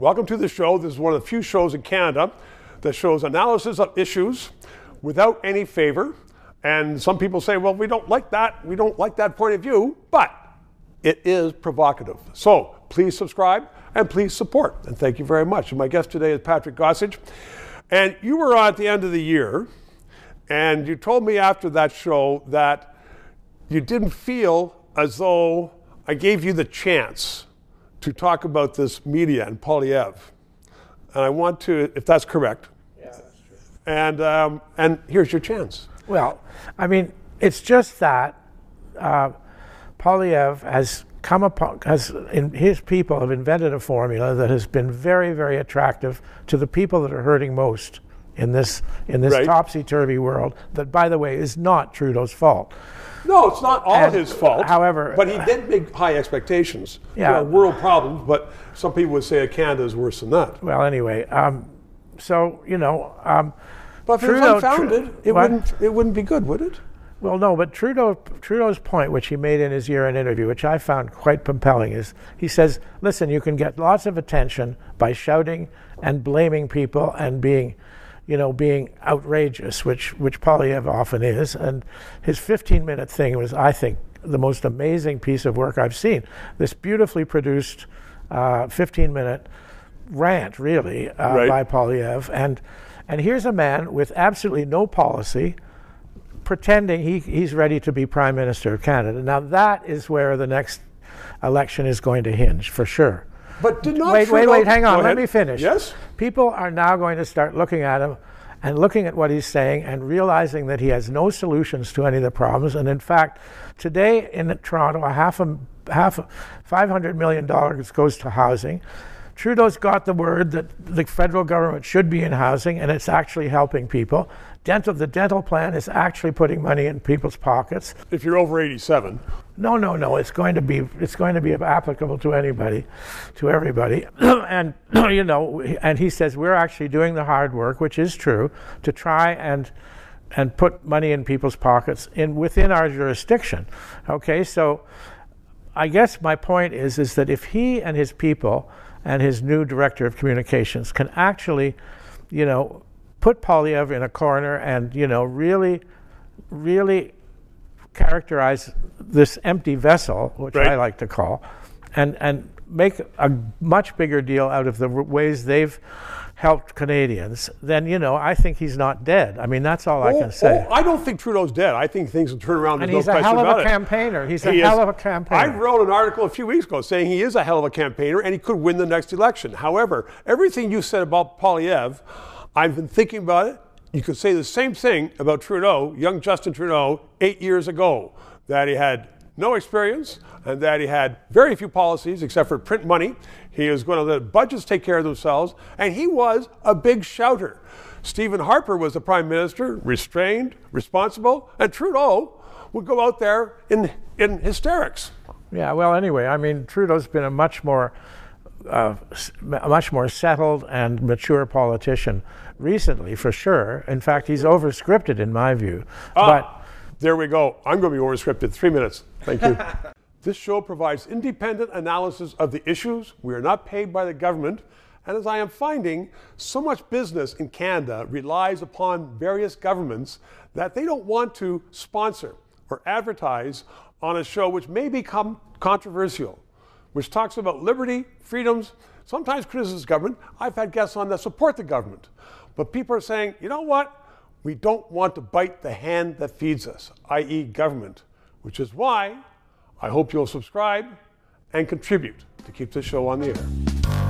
Welcome to the show. This is one of the few shows in Canada that shows analysis of issues without any favor. And some people say, well, we don't like that. We don't like that point of view, but it is provocative. So please subscribe and please support. And thank you very much. And my guest today is Patrick Gossage. And you were on at the end of the year, and you told me after that show that you didn't feel as though I gave you the chance to talk about this media and Poilievre. And I want to, if that's correct. Yeah, that's true. And, um, and here's your chance. Well, I mean, it's just that uh, Poilievre has come upon, has in, his people have invented a formula that has been very, very attractive to the people that are hurting most in this in this Right. topsy-turvy world. That, by the way, is not Trudeau's fault. No, it's not all And, his fault. however- but he did make high expectations. Yeah. You know, world problems, but some people would say Canada is worse than that. Well, anyway, um, so you know. Um, But if Trudeau- it was unfounded, Tru- it what? wouldn't it wouldn't be good, would it? Well, no, but Trudeau, Trudeau's point, which he made in his year-end interview, which I found quite compelling, is he says, "Listen, you can get lots of attention by shouting and blaming people and being, you know, being outrageous, which which Poilievre often is." And his 15-minute thing was, I think, the most amazing piece of work I've seen. This beautifully produced uh, 15-minute rant, really, uh, Right. by Poilievre, and and here's a man with absolutely no policy pretending he, he's ready to be prime minister of Canada. Now that is where the next election is going to hinge for sure. But did not wait, wait, wait, hang on, let ahead. me finish. Yes. People are now going to start looking at him and looking at what he's saying and realizing that he has no solutions to any of the problems. And in fact, today in Toronto, a half a half a, 500 million dollars goes to housing. Trudeau's got the word that the federal government should be in housing, and it's actually helping people. Dental, the dental plan is actually putting money in people's pockets. If you're over 87, No, no, no. It's going to be it's going to be applicable to anybody, to everybody, and you know. And he says we're actually doing the hard work, which is true, to try and and put money in people's pockets in within our jurisdiction. Okay, so I guess my point is is that if he and his people and his new director of communications can actually, you know, put Poilievre in a corner and you know really, really characterize this empty vessel, which I like to call, and and make a much bigger deal out of the ways they've helped Canadians, then you know I think he's not dead. I mean that's all I oh, can say. oh, I don't think Trudeau's dead. I think things will turn around. and he's no a hell of a it. campaigner. He's a He hell is- of a campaigner. I wrote an article a few weeks ago saying he is a hell of a campaigner and he could win the next election. However, everything you said about Poilievre, I've been thinking about it. You could say the same thing about Trudeau, young Justin Trudeau, eight years ago, that he had no experience and that he had very few policies except for print money. He was going to let budgets take care of themselves, and he was a big shouter. Stephen Harper was the prime minister, restrained, responsible, and Trudeau would go out there in, in hysterics. Yeah, well, anyway, I mean, Trudeau's been a much more, uh, much more settled and mature politician recently, for sure. In fact, he's overscripted, in my view. Ah, there we go. I'm going to be overscripted. Three minutes. Thank you. this show provides independent analysis of the issues. We are not paid by the government. And as I am finding, so much business in Canada relies upon various governments that they don't want to sponsor or advertise on a show which may become controversial, which talks about liberty, freedoms, sometimes criticizes government. I've had guests on that support the government. But people are saying, you know what? We don't want to bite the hand that feeds us, i.e., government, which is why I hope you'll subscribe and contribute to keep this show on the air.